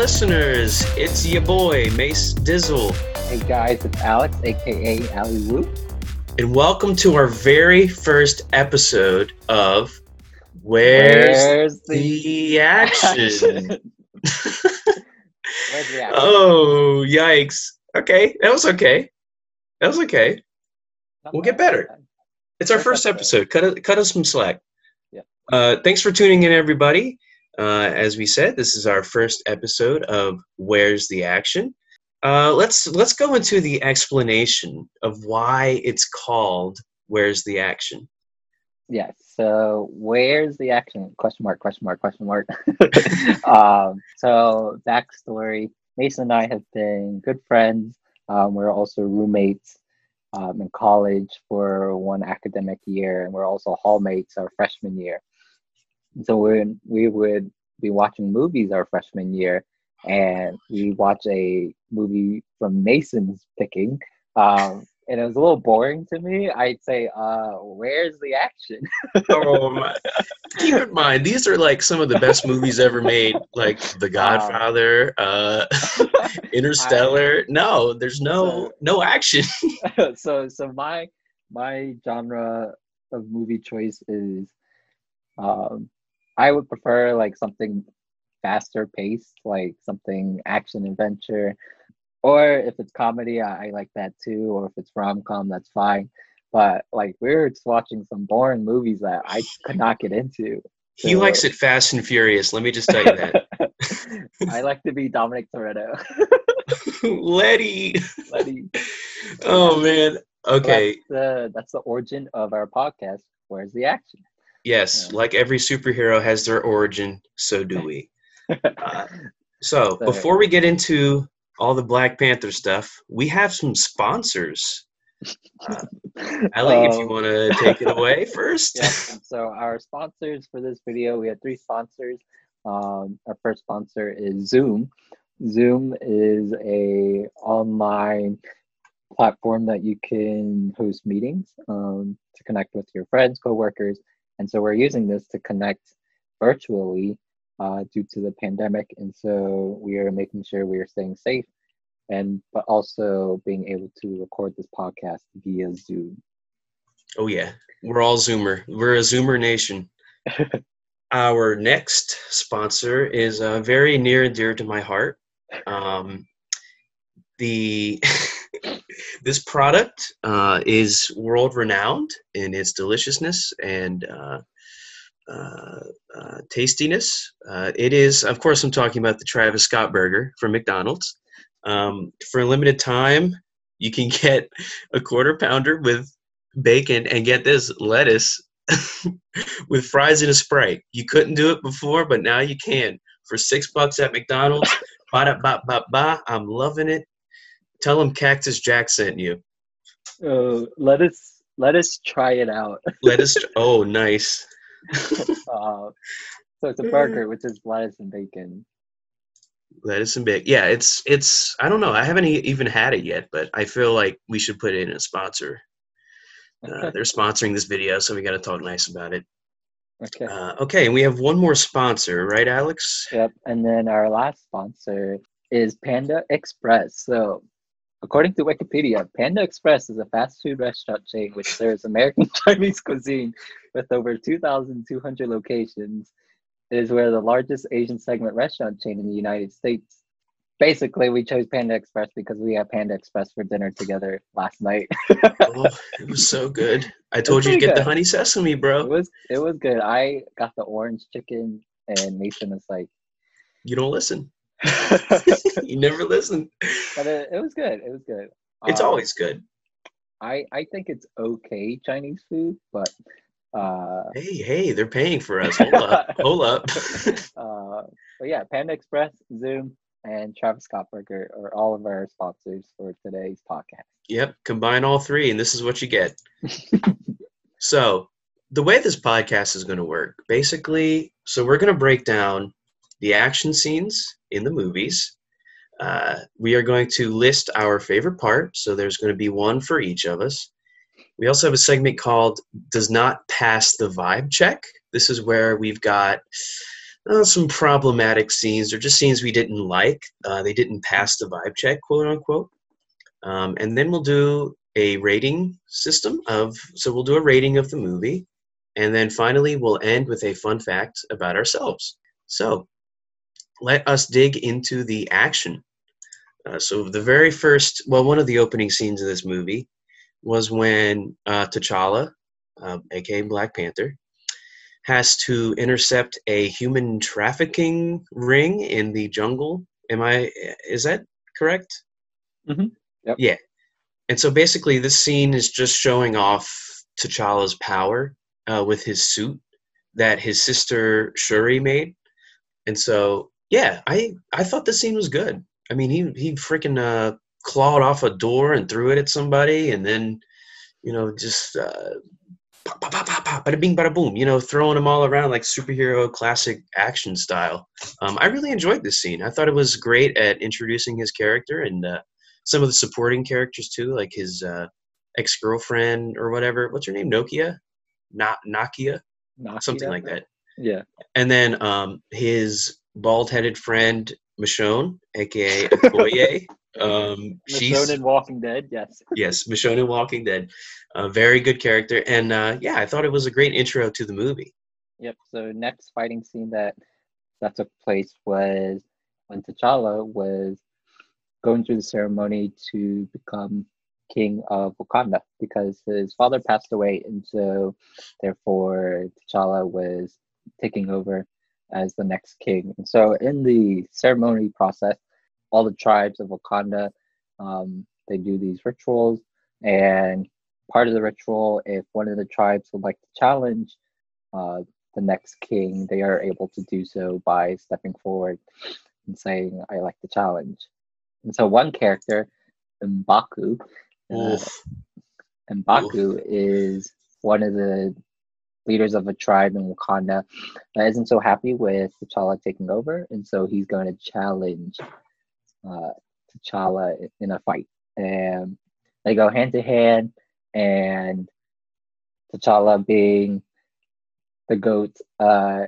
listeners. It's your boy, Mace Dizzle. Hey guys, it's Alex, aka Ali Woo. And welcome to our very first episode of Where's, Where's the, Action? Where's the action? oh, yikes. Okay, that was okay. That was okay. We'll get better. It's our First episode. Cut, us- cut us some slack. Yeah. Uh, thanks for tuning in, everybody. Uh, as we said, this is our first episode of Where's the Action. Uh, let's let's go into the explanation of why it's called Where's the Action. Yes. So where's the action? Question mark, question mark, question mark. um, so backstory. Mason and I have been good friends. Um, we're also roommates um, in college for one academic year, and we're also hallmates our freshman year. And so we we would be watching movies our freshman year, and we watch a movie from Mason's picking. Um, and it was a little boring to me. I'd say, uh, where's the action? oh my! Keep in mind, these are like some of the best movies ever made, like The Godfather, uh, Interstellar. no, there's no So- no action. so so my my genre of movie choice is um I would prefer like something faster paced, like something action adventure. Or if it's comedy, I, I like that too. Or if it's rom com, that's fine. But like we are just watching some boring movies that I could not get into. He likes it fast and furious. Let me just tell you that. I like to be Dominic Toretto. Letty. Letty. Oh man. Okay. That's the that's the origin of our podcast. Where's the action? Yes. Yeah. Like every superhero has their origin, so do we. Uh, so So- before we get into all the Black Panther stuff, we have some sponsors. Uh, Ellie, if you Um, want to take it away first. yeah. So our sponsors for this video, we have three sponsors. Um, our first sponsor is Zoom. Zoom is a online platform that you can host meetings um, to connect with your friends, coworkers, and so we're using this to connect virtually uh, due to the pandemic, and so we are making sure we are staying safe, and but also being able to record this podcast via Zoom. Oh yeah, we're all Zoomer. We're a Zoomer nation. Our next sponsor is uh, very near and dear to my heart. Um, the this product uh, is world renowned in its deliciousness and uh, uh, uh, tastiness. Uh, it is, of course, I'm talking about the Travis Scott burger from McDonald's. Um, for a limited time, you can get a quarter pounder with bacon and get this lettuce with fries and a sprite. You couldn't do it before, but now you can for six bucks at McDonald's. ba da ba ba ba. I'm loving it. Tell them Cactus Jack sent you. Uh, let us let us try it out. let us. oh, nice. Uh, so it's a burger, which is lettuce and bacon. Lettuce and bacon. Yeah, it's it's. I don't know. I haven't even had it yet, but I feel like we should put it in a sponsor. Uh, they're sponsoring this video, so we got to talk nice about it. Okay. Uh, okay, and we have one more sponsor, right, Alex? Yep. And then our last sponsor is Panda Express. So, according to Wikipedia, Panda Express is a fast food restaurant chain which serves American Chinese cuisine with over 2,200 locations. It is where the largest Asian segment restaurant chain in the United States. Basically, we chose Panda Express because we had Panda Express for dinner together last night. oh, it was so good. I told you to get the honey sesame, bro. It was it was good. I got the orange chicken, and Mason was like, You don't listen. But You never listen. it, it was good. It was good. It's Um, always good. I I think it's okay Chinese food, but uh, Hey, hey, they're paying for us. Hold up, hold up. uh, but yeah, Panda Express, Zoom, and Travis Scott are all of our sponsors for today's podcast. Yep, combine all three, and this is what you get. so, the way this podcast is going to work, basically, so we're going to break down the action scenes in the movies. Uh, we are going to list our favorite part, so there's going to be one for each of us. We also have a segment called Does Not Pass the Vibe Check. This is where we've got uh, some problematic scenes or just scenes we didn't like. Uh, they didn't pass the vibe check, quote unquote. Um, and then we'll do a rating system of, so we'll do a rating of the movie. And then finally, we'll end with a fun fact about ourselves. So let us dig into the action. Uh, so the very first, well, one of the opening scenes of this movie was when uh, T'Challa, uh, aka Black Panther, has to intercept a human trafficking ring in the jungle. Am I? Is that correct? Mm-hmm. Yep. Yeah. And so basically, this scene is just showing off T'Challa's power uh, with his suit that his sister Shuri made. And so, yeah, I I thought the scene was good. I mean, he he freaking uh, clawed off a door and threw it at somebody, and then you know just uh, pop, pop, pop, pop, pop, bada bing, bada boom, you know, throwing them all around like superhero classic action style. Um, I really enjoyed this scene. I thought it was great at introducing his character and uh, some of the supporting characters too, like his uh, ex girlfriend or whatever. What's her name? Nokia? Not Nakia? Nakia? Something like that. Yeah. And then um, his bald headed friend, Michonne, aka Okoye. um, she's Michonne in Walking Dead, yes. yes, Michonne in Walking Dead. A very good character. And uh, yeah, I thought it was a great intro to the movie. Yep. So next fighting scene that that took place was when T'Challa was going through the ceremony to become king of Wakanda because his father passed away, and so therefore T'Challa was taking over as the next king. And so in the ceremony process, all the tribes of Wakanda um, they do these rituals, and part of the ritual, if one of the tribes would like to challenge uh, the next king, they are able to do so by stepping forward and saying, "I like the challenge." And so one character, Mbaku, uh. Mbaku is one of the leaders of a tribe in Wakanda that isn't so happy with T'Challa taking over, and so he's going to challenge uh, T'Challa in a fight. And they go hand to hand, and T'Challa, being the goat, uh,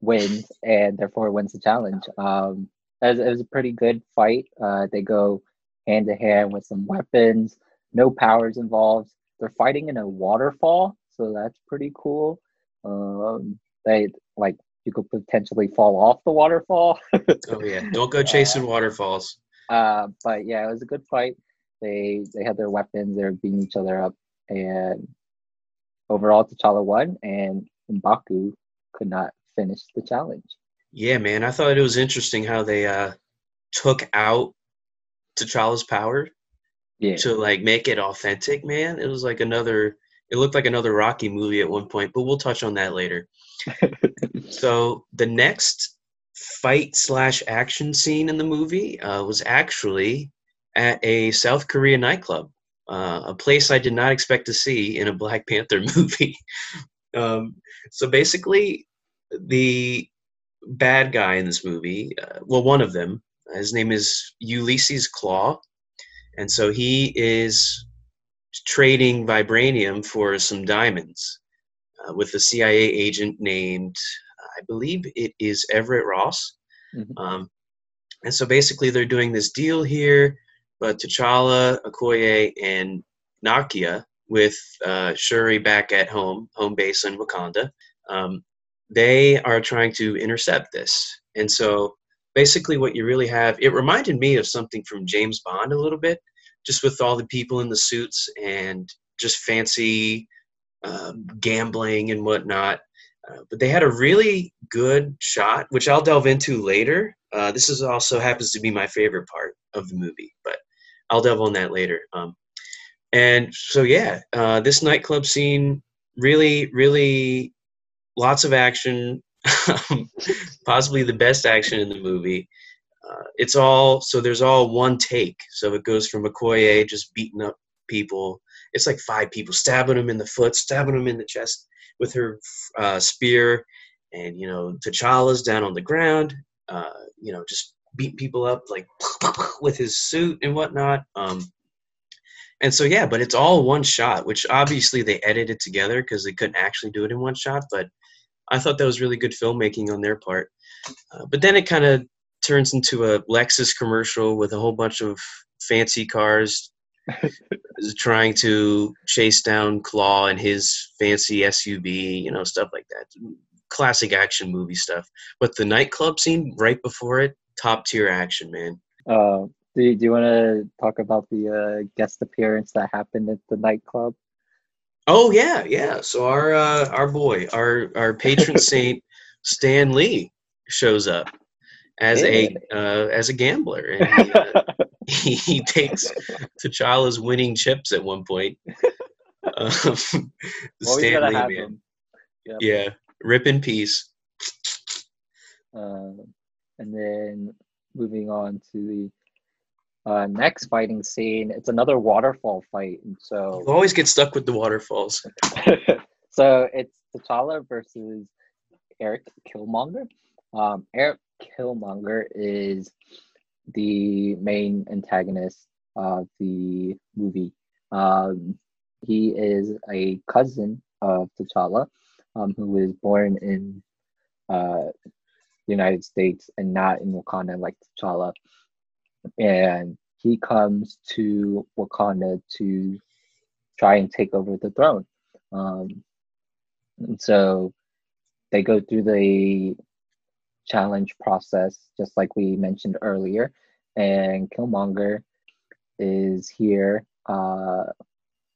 wins, and therefore wins the challenge. Um, it was, it was a pretty good fight. Uh, they go hand to hand with some weapons, no powers involved. They're fighting in a waterfall, so that's pretty cool. Um, they like you could potentially fall off the waterfall. Oh yeah, don't go chasing waterfalls. uh, but yeah, it was a good fight. They they had their weapons. They were beating each other up, and overall, T'Challa won, and Mbaku could not finish the challenge. Yeah, man, I thought it was interesting how they uh, took out T'Challa's power Yeah, to like make it authentic. Man, it was like another. It looked like another Rocky movie at one point, but we'll touch on that later. So the next fight slash action scene in the movie uh, was actually at a South Korea nightclub, uh, a place I did not expect to see in a Black Panther movie. um, so basically, the bad guy in this movie, uh, well, one of them, his name is Ulysses Klaue, and so he is trading vibranium for some diamonds uh, with a CIA agent named, I believe it is Everett Ross. Mhm. Um, and so basically, they're doing this deal here, but T'Challa, Okoye, and Nakia, with uh, Shuri back at home, home base in Wakanda, um, they are trying to intercept this. And so basically, what you really have, it reminded me of something from James Bond a little bit, just with all the people in the suits and just fancy um, gambling and whatnot. Uh, but they had a really good shot, which I'll delve into later. Uh, this is also happens to be my favorite part of the movie, but I'll delve on that later. Um, and so, yeah, uh, this nightclub scene really, really lots of action, possibly the best action in the movie. Uh, it's all so there's all one take, so it goes from Okoye just beating up people. It's like five people stabbing him in the foot, stabbing him in the chest with her uh, spear, and you know T'Challa's down on the ground, uh, you know, just beating people up like with his suit and whatnot. Um, and so yeah, but it's all one shot, which obviously they edited together because they couldn't actually do it in one shot. But I thought that was really good filmmaking on their part. Uh, but then it kind of turns into a Lexus commercial with a whole bunch of fancy cars trying to chase down Klaue and his fancy SUV, you know, stuff like that. Classic action movie stuff. But the nightclub scene right before it, top tier action, man. Uh, do you, do you want to talk about the uh, guest appearance that happened at the nightclub? Oh yeah, yeah. So our uh, our boy, our our patron saint Stan Lee shows up as a uh, as a gambler, and he, uh, he, he takes T'Challa's winning chips at one point. Um, Stan Lee, man. Yep. Yeah, rip in peace. Uh, and then moving on to the uh, next fighting scene, it's another waterfall fight. And so you always get stuck with the waterfalls. so it's T'Challa versus Eric Killmonger. Um, Eric Killmonger is the main antagonist of the movie. Um, he is a cousin of T'Challa, um, who was born in uh, the United States and not in Wakanda like T'Challa. And he comes to Wakanda to try and take over the throne. Um, and so they go through the challenge process, just like we mentioned earlier. And Killmonger is here, uh,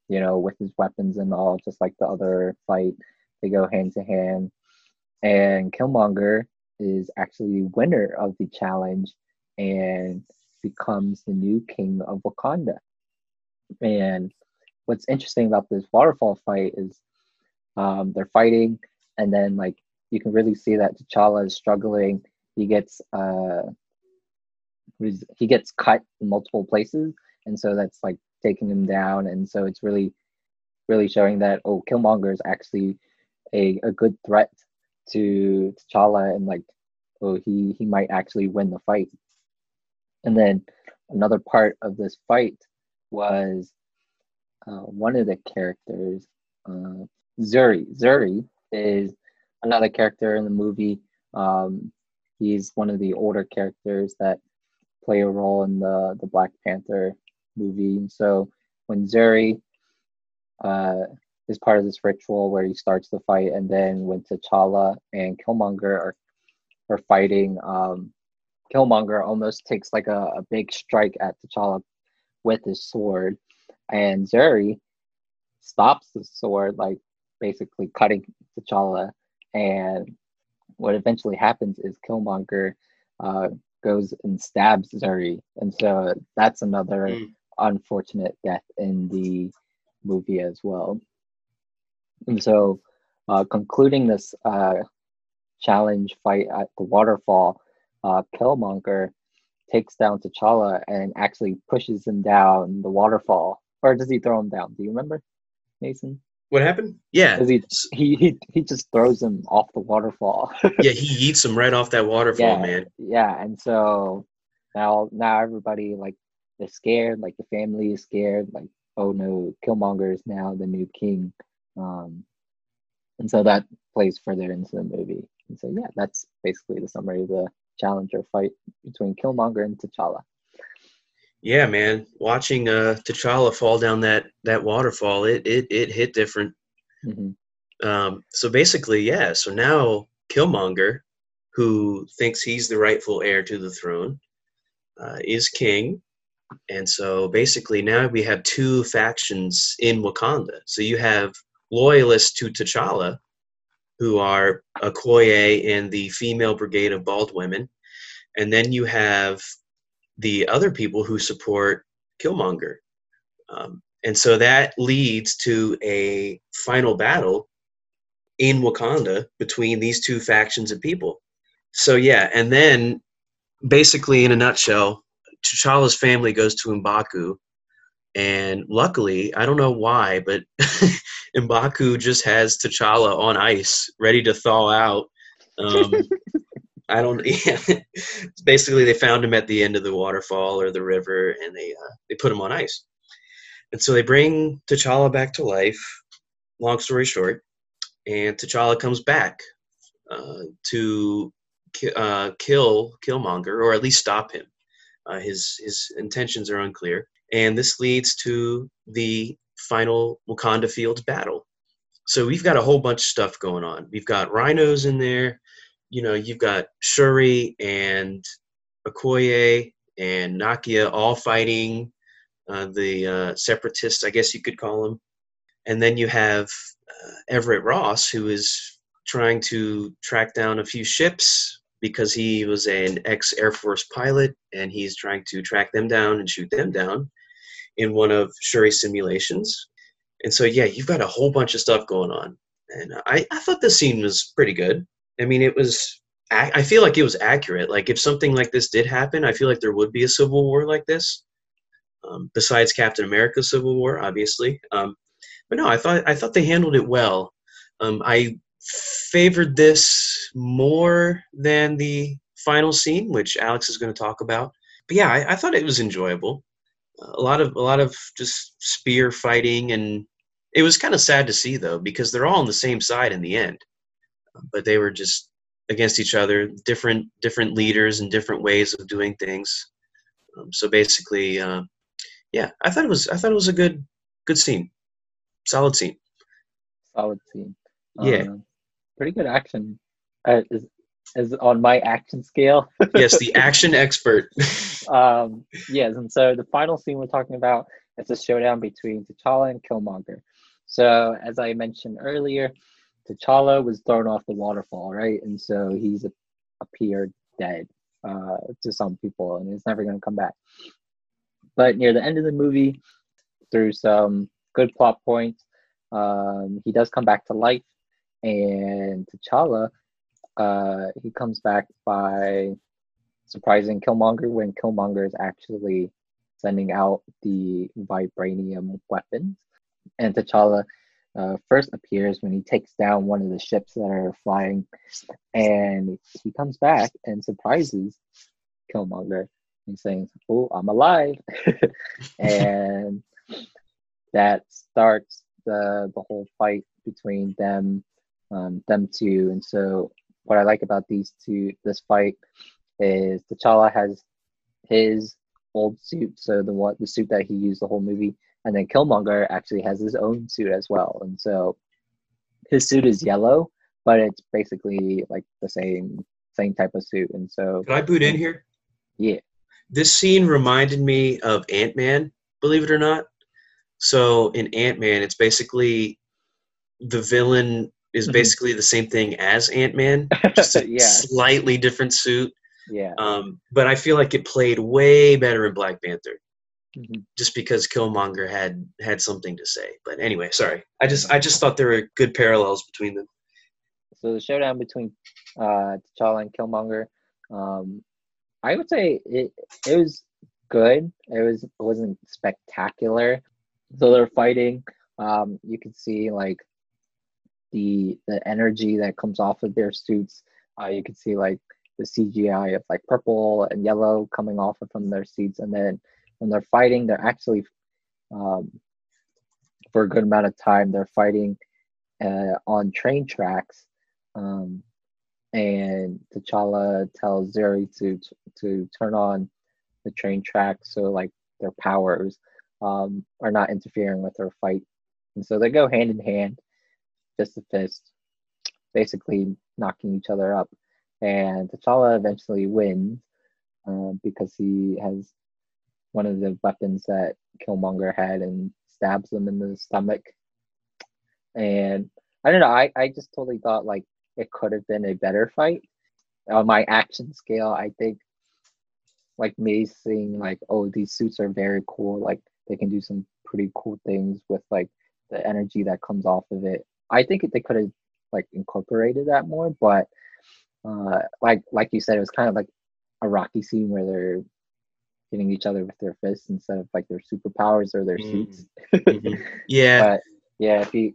you know, with his weapons and all, just like the other fight. They go hand to hand. And Killmonger is actually winner of the challenge and becomes the new king of Wakanda. And what's interesting about this waterfall fight is um, they're fighting, and then like you can really see that T'Challa is struggling. He gets uh, he gets cut in multiple places, and so that's like taking him down. And so it's really, really showing that oh, Killmonger is actually a, a good threat to T'Challa, and like oh, he he might actually win the fight. And then another part of this fight was uh, one of the characters, uh, Zuri. Shuri is another character in the movie. Um, he's one of the older characters that play a role in the the Black Panther movie. And so when Zuri uh, is part of this ritual where he starts the fight, and then when T'Challa and Killmonger are are fighting, um, Killmonger almost takes like a, a big strike at T'Challa with his sword, and Zuri stops the sword, like basically cutting T'Challa and what eventually happens is Killmonger uh, goes and stabs Shuri, and so that's another mm. unfortunate death in the movie as well. And so, uh, concluding this uh, challenge fight at the waterfall, uh, Killmonger takes down T'Challa and actually pushes him down the waterfall. Or does he throw him down? Do you remember, Mason? What happened? Yeah, he, he he he just throws him off the waterfall. yeah, he eats him right off that waterfall, yeah, man. Yeah, and so now now everybody like they're scared, like the family is scared, like oh no, Killmonger is now the new king, um, and so that plays further into the movie. And so yeah, that's basically the summary of the challenger fight between Killmonger and T'Challa. Yeah, man. Watching uh T'Challa fall down that that waterfall, it it it hit different. Mm-hmm. Um, so basically, yeah. So now Killmonger, who thinks he's the rightful heir to the throne, uh, is king, and so basically now we have two factions in Wakanda. So you have loyalists to T'Challa, who are Okoye and the female brigade of bald women, and then you have the other people who support Killmonger. Um, and so that leads to a final battle in Wakanda between these two factions of people. So, yeah, and then basically, in a nutshell, T'Challa's family goes to Mbaku. And luckily, I don't know why, but Mbaku just has T'Challa on ice, ready to thaw out. Um, I don't. Yeah. Basically, they found him at the end of the waterfall or the river, and they uh, they put him on ice. And so they bring T'Challa back to life. Long story short, and T'Challa comes back uh, to uh, kill Killmonger, or at least stop him. Uh, his his intentions are unclear, and this leads to the final Wakanda Fields battle. So we've got a whole bunch of stuff going on. We've got rhinos in there. You know, you've got Shuri and Okoye and Nakia all fighting uh, the uh, separatists, I guess you could call them. And then you have uh, Everett Ross, who is trying to track down a few ships because he was an ex Air Force pilot and he's trying to track them down and shoot them down in one of Shuri's simulations. And so, yeah, you've got a whole bunch of stuff going on. And I, I thought the scene was pretty good. I mean, it was, I feel like it was accurate. Like, if something like this did happen, I feel like there would be a civil war like this. Um, besides Captain America Civil War, obviously. Um, but no, I thought I thought they handled it well. Um, I favored this more than the final scene, which Alex is going to talk about. But yeah, I, I thought it was enjoyable. A lot of a lot of just spear fighting, and it was kind of sad to see though because they're all on the same side in the end, but they were just against each other, different different leaders and different ways of doing things. Um, so basically, uh, yeah, I thought it was I thought it was a good good scene, solid scene. Solid scene. Yeah. Um, pretty good action. Uh, is is on my action scale. yes, the action expert. um, yes, and so the final scene we're talking about is a showdown between T'Challa and Killmonger. So as I mentioned earlier, T'Challa was thrown off the waterfall, right? And so he's appeared dead uh, to some people, and he's never going to come back. But near the end of the movie, through some good plot points, um, he does come back to life and T'Challa, uh, he comes back by surprising Killmonger when Killmonger is actually sending out the vibranium weapons. And T'Challa uh, first appears when he takes down one of the ships that are flying, and he comes back and surprises Killmonger. and saying, "Oh, I'm alive," and that starts the the whole fight between them um, them two. And so, what I like about these two, this fight, is T'Challa has his old suit, so the what the suit that he used the whole movie, and then Killmonger actually has his own suit as well. And so, his suit is yellow, but it's basically like the same same type of suit. And so, can I boot in here? Yeah. This scene reminded me of Ant Man, believe it or not. So in Ant Man, it's basically the villain is mm-hmm. basically the same thing as Ant Man, just a yeah. slightly different suit. Yeah. Um, but I feel like it played way better in Black Panther, mm-hmm. just because Killmonger had had something to say. But anyway, sorry. I just I just thought there were good parallels between them. So the showdown between uh, T'Challa and Killmonger, um, I would say it it was good. It was it wasn't spectacular. So they're fighting. Um, you could see like the the energy that comes off of their suits. Uh, you can see like the CGI of like purple and yellow coming off of from their suits, and then when they're fighting, they're actually um, for a good amount of time they're fighting uh, on train tracks. Um, and T'Challa tells Shuri to to turn on the train tracks so like their powers um, are not interfering with their fight, and so they go hand in hand fist to fist, basically knocking each other up. And T'Challa eventually wins uh, because he has one of the weapons that Killmonger had and stabs him in the stomach. And I don't know, I, I just totally thought like it could have been a better fight. On my action scale, I think like me seeing like, oh, these suits are very cool. Like they can do some pretty cool things with like the energy that comes off of it. I think they could have like incorporated that more, but uh, like like you said, it was kind of like a Rocky scene where they're hitting each other with their fists instead of like their superpowers or their mm. suits. mm-hmm. Yeah, but yeah, if you,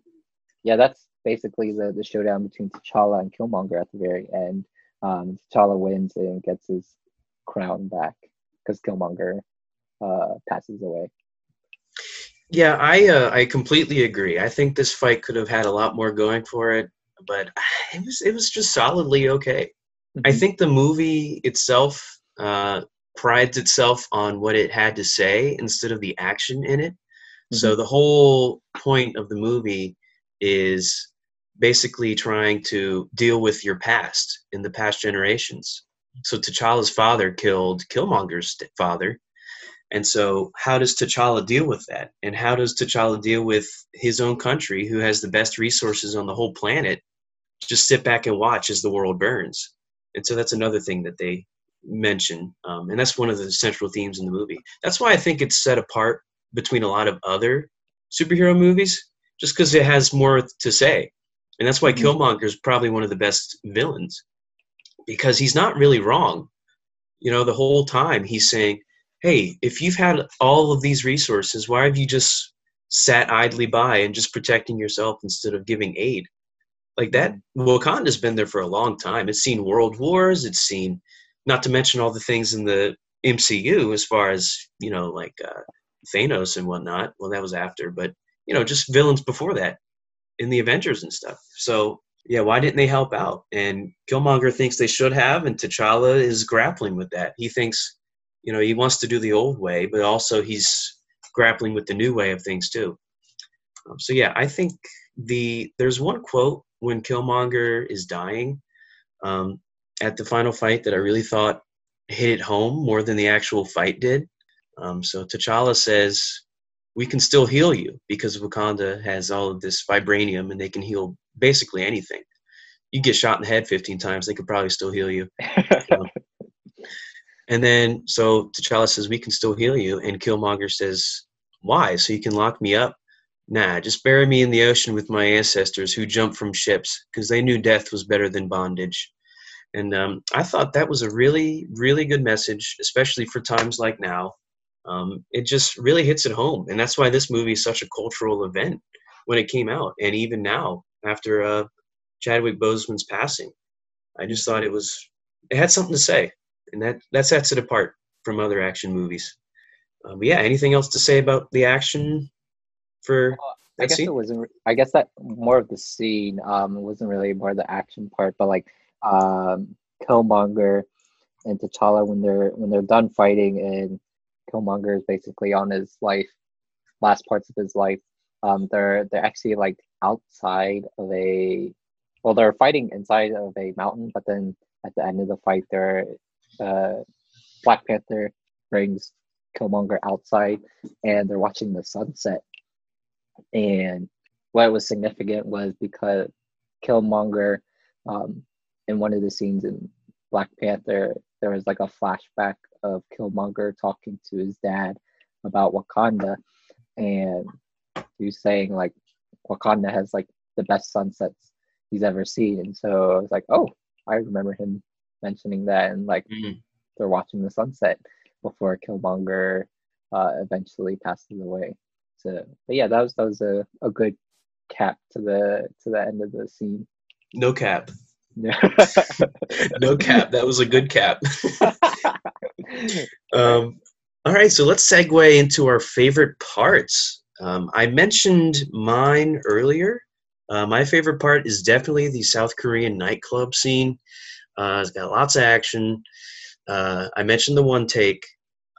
yeah, that's basically the the showdown between T'Challa and Killmonger at the very end. Um, T'Challa wins and gets his crown back because Killmonger uh, passes away. Yeah, I uh, I completely agree. I think this fight could have had a lot more going for it, but it was it was just solidly okay. I Mhm. think the movie itself uh, prides itself on what it had to say instead of the action in it. So mm-hmm. the whole point of the movie is basically trying to deal with your past in the past generations. So T'Challa's father killed Killmonger's father. And so how does T'Challa deal with that? And how does T'Challa deal with his own country who has the best resources on the whole planet? Just sit back and watch as the world burns. And so that's another thing that they mention. Um, and that's one of the central themes in the movie. That's why I think it's set apart between a lot of other superhero movies, just because it has more to say. And that's why Mhm. Killmonger is probably one of the best villains, because he's not really wrong. You know, the whole time he's saying, hey, if you've had all of these resources, why have you just sat idly by and just protecting yourself instead of giving aid? Like that, Wakanda's been there for a long time. It's seen world wars. It's seen, not to mention all the things in the MCU as far as you know, like uh, Thanos and whatnot. Well, that was after, but you know, just villains before that in the Avengers and stuff. So yeah, why didn't they help out? And Killmonger thinks they should have, and T'Challa is grappling with that. He thinks, you know, he wants to do the old way, but also he's grappling with the new way of things too. Um, so yeah, I think the there's one quote when Killmonger is dying um, at the final fight that I really thought hit it home more than the actual fight did. Um, so T'Challa says, "We can still heal you because Wakanda has all of this vibranium, and they can heal basically anything. You get shot in the head 15 times, they could probably still heal you." And then so T'Challa says, "We can still heal you," and Killmonger says, "Why? So you can lock me up?" Nah, just bury me in the ocean with my ancestors who jumped from ships because they knew death was better than bondage. And um, I thought that was a really, really good message, especially for times like now. Um, it just really hits it home, and that's why this movie is such a cultural event when it came out, and even now after uh, Chadwick Boseman's passing, I just thought it was it had something to say, and that that sets it apart from other action movies. Uh, but yeah, anything else to say about the action for I guess scene? it wasn't. I guess that more of the scene um wasn't really more the action part, but like um Killmonger and T'Challa when they're when they're done fighting and Killmonger is basically on his life last parts of his life. Um, they're they're actually like outside of a well, they're fighting inside of a mountain, but then at the end of the fight, they're uh, Black Panther brings Killmonger outside, and they're watching the sunset. And what was significant was because Killmonger, um, in one of the scenes in Black Panther, there was like a flashback of Killmonger talking to his dad about Wakanda, and he was saying like Wakanda has like the best sunsets he's ever seen, and so I was like, oh, I remember him mentioning that, and like Mhm. they're watching the sunset before Killmonger uh, eventually passes away. So, but yeah, that was that was a, a good cap to the to the end of the scene. No cap. no cap. That was a good cap. Um, all right, so let's segue into our favorite parts. Um, I mentioned mine earlier. Uh, my favorite part is definitely the South Korean nightclub scene. Uh, it's got lots of action. Uh, I mentioned the one take.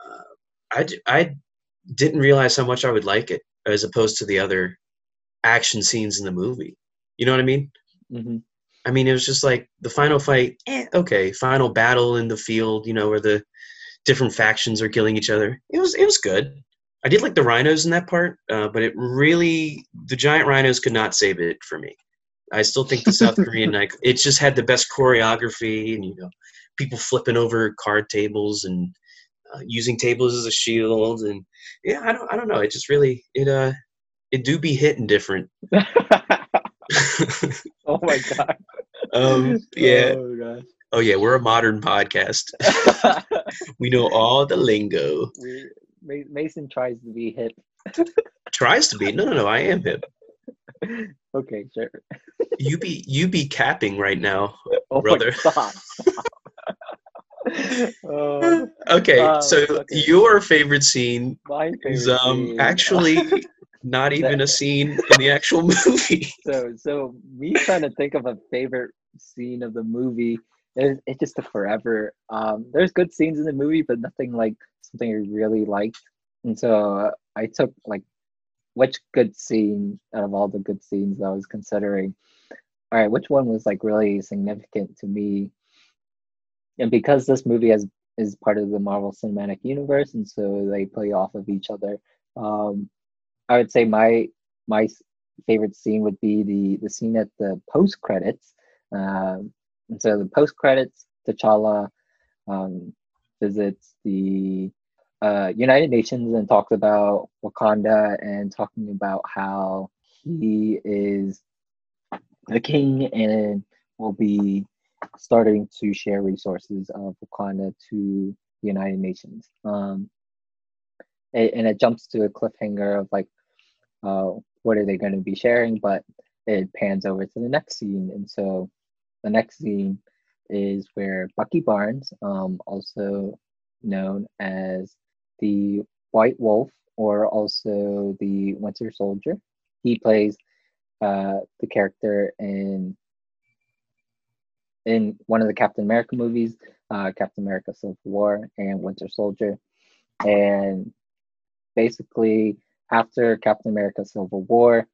Uh, I, d- I didn't realize how much I would like it as opposed to the other action scenes in the movie. You know what I mean? Mhm. I mean, it was just like the final fight, eh, okay, final battle in the field, you know, where the different factions are killing each other. It was it was good. I did like the rhinos in that part, uh, but it really the giant rhinos could not save it for me. I still think the South Korean night it just had the best choreography and you know people flipping over card tables and uh, using tables as a shield and yeah I don't I don't know it just really it uh it do be hitting different. oh my god. um yeah Oh oh yeah we're a modern podcast we know all the lingo we, Mason tries to be hip. tries to be no no no I am hip Okay, sure. you be you be capping right now Oh Brother. uh, okay Wow, so okay. your favorite scene my is um scene- actually not even a scene in the actual movie so so me trying to think of a favorite scene of the movie it, it just took forever. Um, there's good scenes in the movie, but nothing like something I really liked. And so I took like which good scene out of all the good scenes that I was considering. All right, which one was like really significant to me? And because this movie has is part of the Marvel Cinematic Universe, and so they play off of each other. Um, I would say my my favorite scene would be the the scene at the post credits. Um, and so the post credits, T'Challa um, visits the uh, United Nations and talks about Wakanda and talking about how he is the king and will be starting to share resources of Wakanda to the United Nations. Um, and, and it jumps to a cliffhanger of like, uh, what are they going to be sharing? But it pans over to the next scene, and so the next scene is where Bucky Barnes, um, also known as the White Wolf or also the Winter Soldier, he plays uh, the character in in one of the Captain America movies, uh, Captain America Civil War and Winter Soldier. And basically, after Captain America Civil War,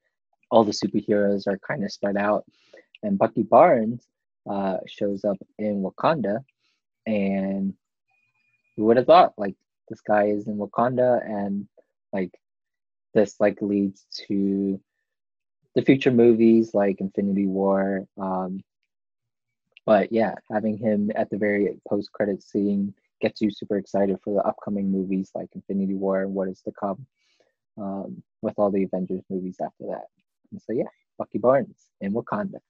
all the superheroes are kind of spread out. And Bucky Barnes uh, shows up in Wakanda. And who would have thought, like, this guy is in Wakanda and, like, this, like, leads to the future movies like Infinity War, um, but yeah, having him at the very post credit scene gets you super excited for the upcoming movies like Infinity War and what is to come um, with all the Avengers movies after that. And so yeah, Bucky Barnes in Wakanda.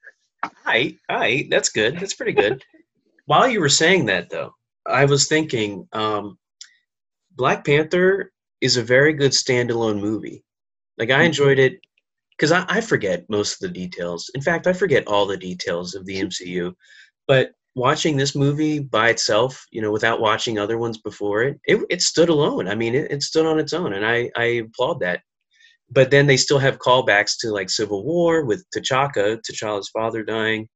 Hi, hi, that's good. That's pretty good. While you were saying that though, I was thinking um, Black Panther is a very good standalone movie. Like I mm-hmm. enjoyed it because I, I, forget most of the details. In fact, I forget all the details of the MCU. But watching this movie by itself, you know, without watching other ones before it, it, it stood alone. I mean, it, it stood on its own, and I, I applaud that. But then they still have callbacks to like Civil War with T'Chaka, T'Challa's father dying,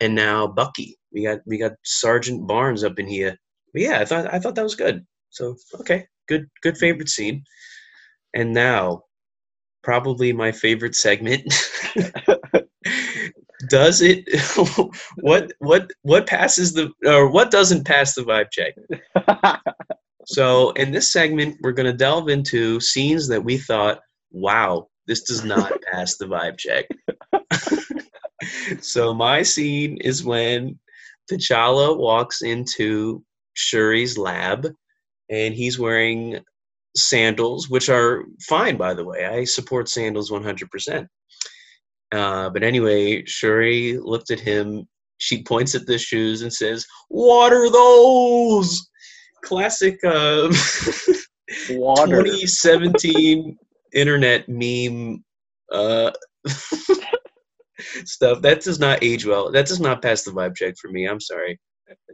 and now Bucky. We got we got Sergeant Barnes up in here. But yeah, I thought I thought that was good. So okay, good good favorite scene. And now, probably my favorite segment. does it what what what passes the or what doesn't pass the vibe check? So in this segment we're going to delve into scenes that we thought wow this does not pass the vibe check. So my scene is when T'Challa walks into Shuri's lab and he's wearing sandals which are fine by the way. I support sandals 100% uh, but anyway, Shuri looked at him. She points at the shoes and says, "What are those?" Classic uh, 2017 internet meme uh, stuff. That does not age well. That does not pass the vibe check for me. I'm sorry.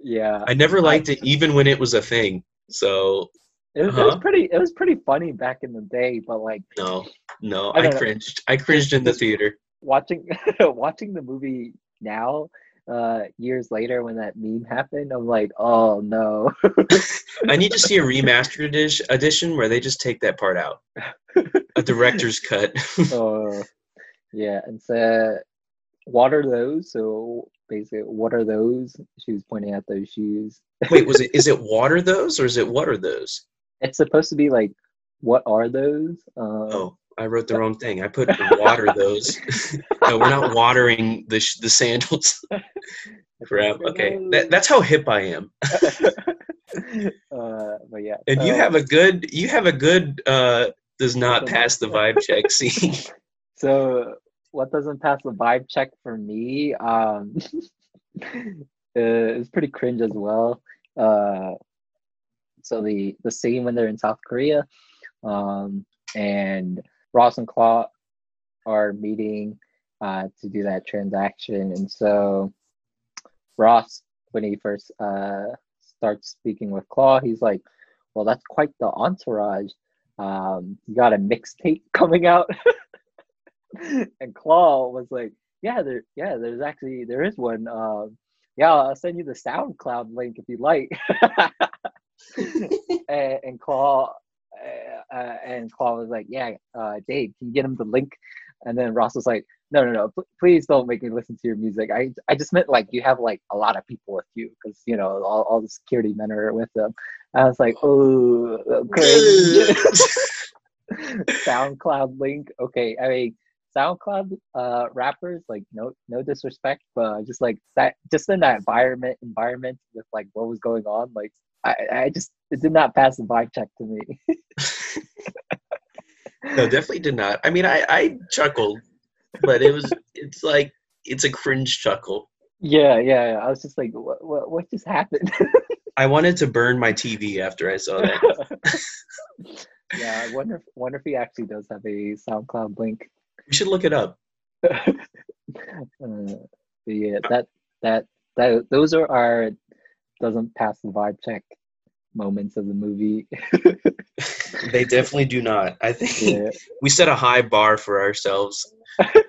Yeah. I never liked it, even when it was a thing. So it was, uh-huh. it was, pretty. It was pretty funny back in the day, but like no, no, I, I cringed. I cringed in the theater watching watching the movie now uh years later when that meme happened i'm like oh no. I need to see a remastered edition, edition where they just take that part out. A director's cut. Oh yeah and so what are those? So basically what are those? She was pointing at those shoes. Wait was it is it water those or is it what are those? It's supposed to be like what are those? Um, oh I wrote the wrong thing. I put water those. no, we're not watering the sh- the sandals. Crap. Okay, that, that's how hip I am. uh, but yeah. And you have a good. You have a good. Uh, does not pass the vibe check scene. So what doesn't pass the vibe check for me? Um, uh, it's pretty cringe as well. Uh, so the the scene when they're in South Korea, um, and Ross and Klaue are meeting uh, to do that transaction. And so Ross, when he first uh, starts speaking with Klaue, he's like, well, that's quite the entourage. Um, you got a mixtape coming out. and Klaue was like, yeah, there, yeah, there's actually, there is one. Um, yeah, I'll send you the SoundCloud link if you'd like. and, and Klaue uh, uh, and Klaue was like, yeah, uh, Dave, can you get him the link? And then Ross was like, no, no, no, please don't make me listen to your music. I, I just meant like you have like a lot of people with you because you know all, all the security men are with them. I was like, oh, okay. SoundCloud link. Okay, I mean SoundCloud uh, rappers, like no no disrespect, but just like that, just in that environment environment with like what was going on, like I, I just it did not pass the vibe check to me. no, definitely did not. I mean, I I chuckled, but it was it's like it's a cringe chuckle. Yeah, yeah, yeah. I was just like, what what, what just happened? I wanted to burn my TV after I saw that. yeah, I wonder if, wonder if he actually does have a SoundCloud link. We should look it up. uh, yeah, that that that those are our doesn't pass the vibe check moments of the movie. they definitely do not. I think Yeah. we set a high bar for ourselves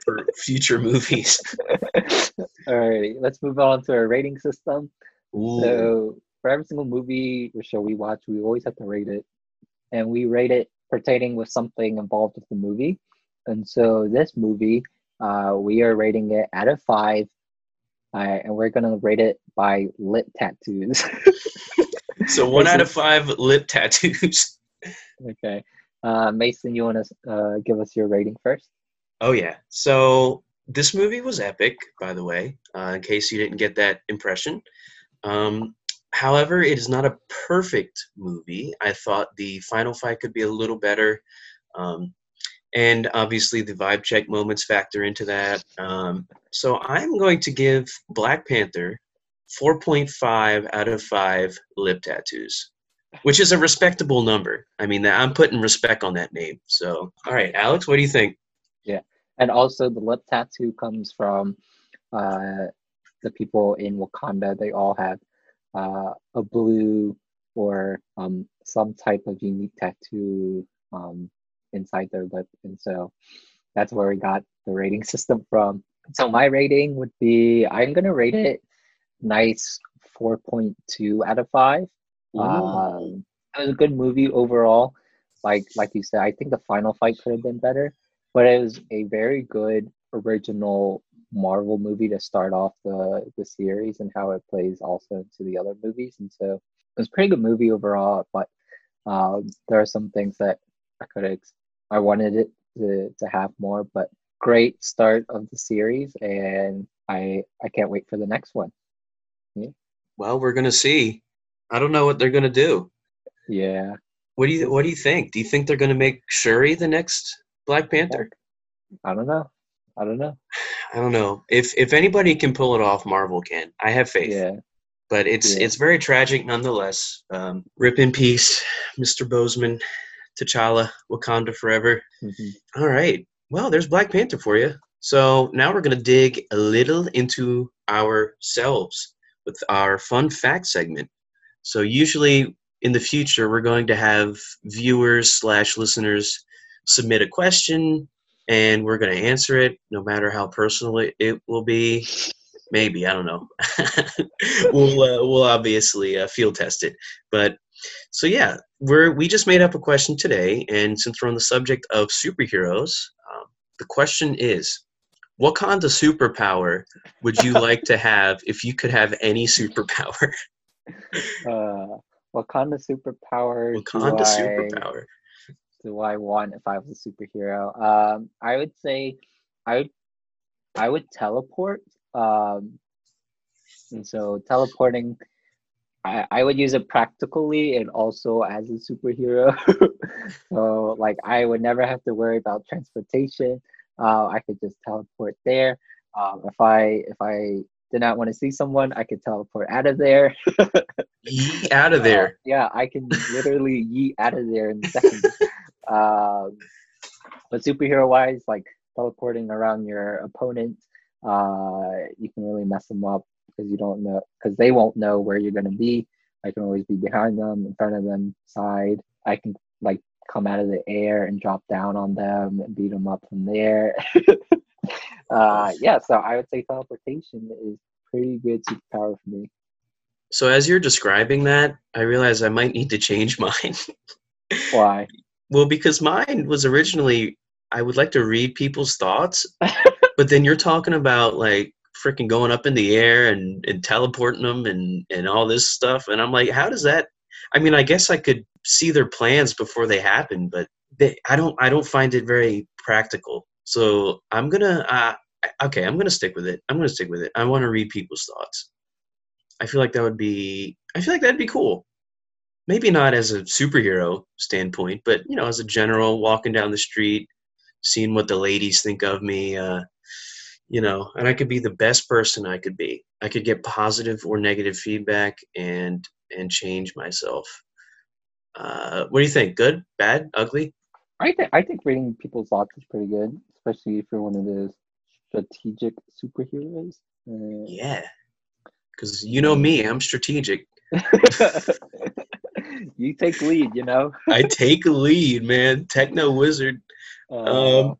for future movies. All right, let's move on to our rating system. Ooh. So for every single movie or show we watch, we always have to rate it, and we rate it pertaining with something involved with the movie. And so this movie, uh, we are rating it out of five, and we're gonna rate it by lip tattoos. so one out of five lip tattoos. okay, uh, Mason, you want to uh, give us your rating first? Oh yeah. So this movie was epic, by the way. Uh, in case you didn't get that impression. Um, however, it is not a perfect movie. I thought the final fight could be a little better. Um, and obviously, the vibe check moments factor into that. Um, so I'm going to give Black Panther 4.5 out of 5 lip tattoos, which is a respectable number. I mean, I'm putting respect on that name. So, all right, Alex, what do you think? Yeah. And also, the lip tattoo comes from uh, the people in Wakanda. They all have uh, a blue or um, some type of unique tattoo um, inside their lip, and so that's where we got the rating system from. So my rating would be I'm gonna rate it nice 4.2 out of five. Um, it was a good movie overall. Like like you said, I think the final fight could have been better, but it was a very good original Marvel movie to start off the the series and how it plays also into the other movies. And so it was a pretty good movie overall. But um, there are some things that I could have I wanted it to to have more. But great start of the series, and I I can't wait for the next one. Yeah. Well, we're gonna see. I don't know what they're gonna do. Yeah. What do you What do you think? Do you think they're gonna make Shuri the next Black Panther? I don't know. I don't know. I don't know. If if anybody can pull it off, Marvel can. I have faith. Yeah. But it's Yeah. it's very tragic nonetheless. Um, rip in peace, Mr. Boseman, T'Challa, Wakanda forever. Mhm. All right. Well, there's Black Panther for you. So now we're going to dig a little into ourselves with our fun fact segment. So usually in the future, we're going to have viewers slash listeners submit a question, and we're going to answer it, no matter how personal it, it will be. Maybe I don't know. we'll uh, we'll obviously uh, field test it, but so yeah, we're we just made up a question today, and since we're on the subject of superheroes, um, the question is, what kind of superpower would you like to have if you could have any superpower? Uh, what kind of superpower What kind of superpower? do I want if I was a superhero? Um, I would say I would I would teleport. Um, and so teleporting, I, I would use it practically and also as a superhero. so like I would never have to worry about transportation. Uh, I could just teleport there. Um, if I if I did not want to see someone, I could teleport out of there. Yee out of Uh, there. yeah, I can literally yeet out of there in seconds. um, but superhero wise, like teleporting around your opponent, uh, you can really mess them up because you don't know because they won't know where you're gonna be. I can always be behind them, in front of them, side. I can like come out of the air and drop down on them and beat them up from there. uh, yeah, so I would say teleportation is pretty good superpower for me. So as you're describing that, I realize I might need to change mine. Why? well, because mine was originally I would like to read people's thoughts, but then you're talking about like freaking going up in the air and, and teleporting them and, and all this stuff. And I'm like, how does that? I mean, I guess I could see their plans before they happen, but they, I don't, I don't find it very practical. So I'm gonna, uh, okay, I'm gonna stick with it. I'm gonna stick with it. I want to read people's thoughts. I feel like that would be, I feel like that'd be cool. Maybe not as a superhero standpoint, but you know, as a general walking down the street, seeing what the ladies think of me, uh, you know, and I could be the best person I could be. I could get positive or negative feedback and and change myself. Uh, what do you think? Good, bad, ugly? I think I think reading people's thoughts is pretty good, especially if you're one of those strategic superheroes. Uh, Yeah, because you know me, I'm strategic. you take lead, you know. I take lead, man. Techno wizard. Uh, Um,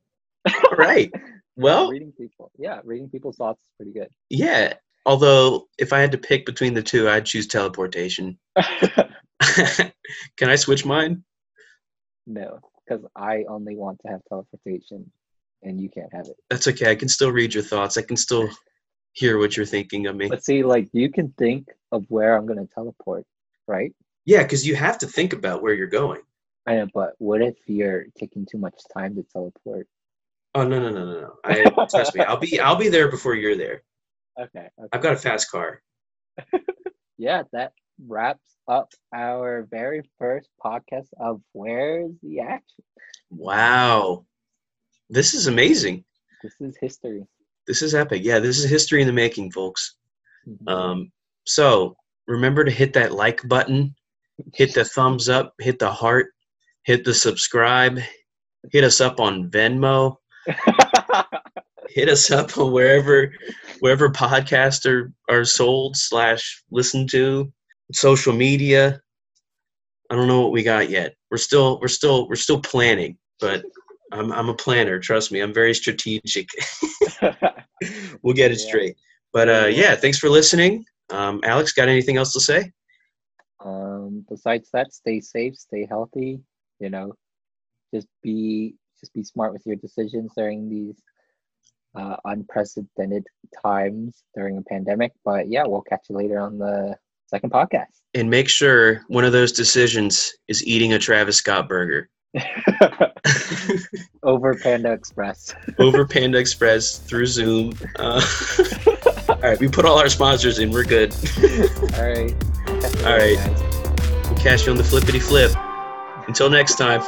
All right. Well, reading people, yeah, reading people's thoughts is pretty good. yeah. Although, if I had to pick between the two, I'd choose teleportation. Can I switch mine? no, because I only want to have teleportation, and you can't have it. That's okay. I can still read your thoughts. I can still hear what you're thinking of me. But see, like you can think of where I'm gonna teleport, right? Yeah, because you have to think about where you're going. I know, but what if you're taking too much time to teleport? Oh no no no no no! I trust me. I'll be I'll be there before you're there. Okay. okay. I've got a fast car. yeah, that wraps up our very first podcast of Where's the Action? Wow, this is amazing. This is history. This is epic. Yeah, this is history in the making, folks. Mhm. Um, so remember to hit that like button, hit the thumbs up, hit the heart, hit the subscribe, hit us up on Venmo, hit us up on wherever wherever podcasts are, are sold slash listened to, social media. I don't know what we got yet. We're still we're still we're still planning, but I'm I'm a planner. Trust me, I'm very strategic. we'll get it Yeah. straight. But uh, yeah, thanks for listening. Um, Alex, got anything else to say? um, besides that, stay safe, stay healthy. You know, just be just be smart with your decisions during these uh, unprecedented times during a pandemic. But yeah, we'll catch you later on the second podcast. And make sure one of those decisions is eating a Travis Scott burger Over Panda Express. over Panda Express through Zoom. Uh, all right, we put all our sponsors in. We're good. All right. All right. guys. We'll catch you on the flippity flip. Until next time.